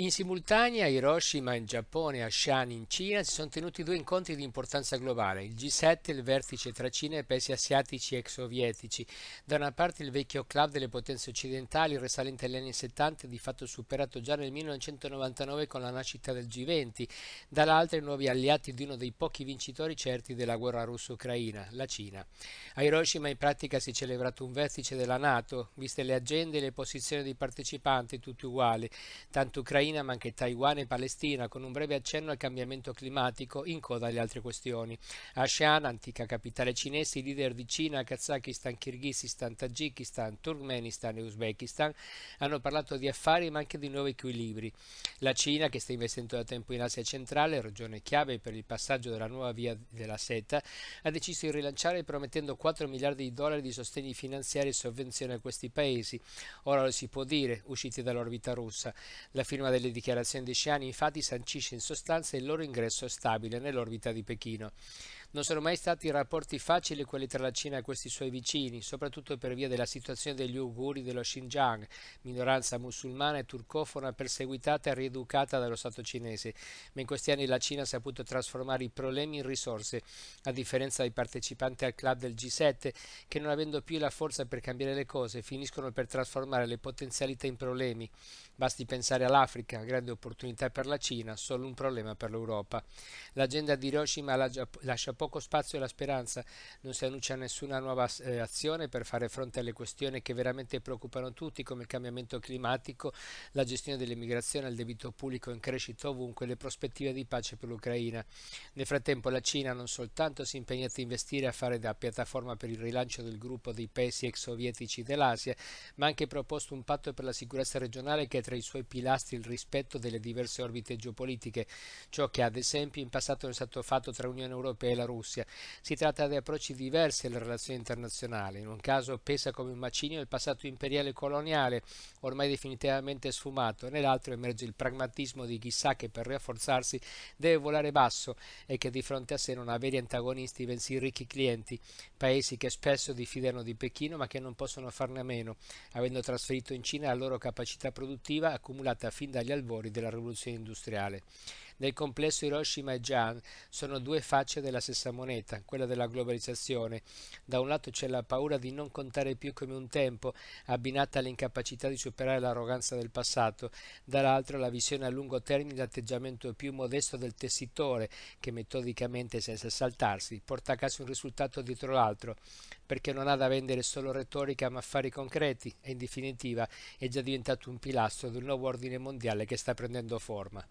In simultanea a Hiroshima in Giappone e a Xi'an in Cina si sono tenuti due incontri di importanza globale, il G7 il vertice tra Cina e paesi asiatici ex sovietici. Da una parte il vecchio club delle potenze occidentali risalente agli anni 70 di fatto superato già nel 1999 con la nascita del G20, dall'altra i nuovi alleati di uno dei pochi vincitori certi della guerra russo-ucraina, la Cina. A Hiroshima in pratica si è celebrato un vertice della Nato, viste le agende e le posizioni dei partecipanti tutti uguali, tanto ucraini Ucraina ma anche Taiwan e Palestina, con un breve accenno al cambiamento climatico in coda alle altre questioni. A Xi'an, antica capitale cinese, i leader di Cina, Kazakistan, Kirghizistan, Tagikistan, Turkmenistan e Uzbekistan hanno parlato di affari ma anche di nuovi equilibri. La Cina, che sta investendo da tempo in Asia centrale, regione chiave per il passaggio della nuova via della seta, ha deciso di rilanciare promettendo 4 miliardi di dollari di sostegni finanziari e sovvenzioni a questi paesi. Ora lo si può dire, usciti dall'orbita russa. La firma del delle dichiarazioni di Sciani infatti sancisce in sostanza il loro ingresso stabile nell'orbita di Pechino. Non sono mai stati rapporti facili quelli tra la Cina e questi suoi vicini, soprattutto per via della situazione degli Uiguri dello Xinjiang, minoranza musulmana e turcofona perseguitata e rieducata dallo Stato cinese, ma in questi anni la Cina ha saputo trasformare i problemi in risorse, a differenza dei partecipanti al club del G7, che non avendo più la forza per cambiare le cose, finiscono per trasformare le potenzialità in problemi. Basti pensare all'Africa, grande opportunità per la Cina, solo un problema per l'Europa. L'agenda di Hiroshima lascia poco spazio alla speranza, non si annuncia nessuna nuova eh, azione per fare fronte alle questioni che veramente preoccupano tutti come il cambiamento climatico, la gestione dell'immigrazione, il debito pubblico in crescita ovunque, le prospettive di pace per l'Ucraina. Nel frattempo la Cina non soltanto si impegnata a investire a fare da piattaforma per il rilancio del gruppo dei paesi ex sovietici dell'Asia, ma ha anche proposto un patto per la sicurezza regionale che ha tra i suoi pilastri il rispetto delle diverse orbite geopolitiche, ciò che ad esempio in passato è stato fatto tra Unione Europea e la. Si tratta di approcci diversi alle relazioni internazionali. In un caso pesa come un macigno il passato imperiale coloniale, ormai definitivamente sfumato, nell'altro emerge il pragmatismo di chissà che per rafforzarsi deve volare basso e che di fronte a sé non ha veri antagonisti, bensì ricchi clienti, paesi che spesso diffidano di Pechino ma che non possono farne a meno, avendo trasferito in Cina la loro capacità produttiva accumulata fin dagli albori della rivoluzione industriale. Nel complesso Hiroshima e Jian sono due facce della stessa moneta, quella della globalizzazione. Da un lato c'è la paura di non contare più come un tempo, abbinata all'incapacità di superare l'arroganza del passato, dall'altro la visione a lungo termine l'atteggiamento più modesto del tessitore, che metodicamente, senza saltarsi, porta a casa un risultato dietro l'altro, perché non ha da vendere solo retorica ma affari concreti e in definitiva è già diventato un pilastro del nuovo ordine mondiale che sta prendendo forma.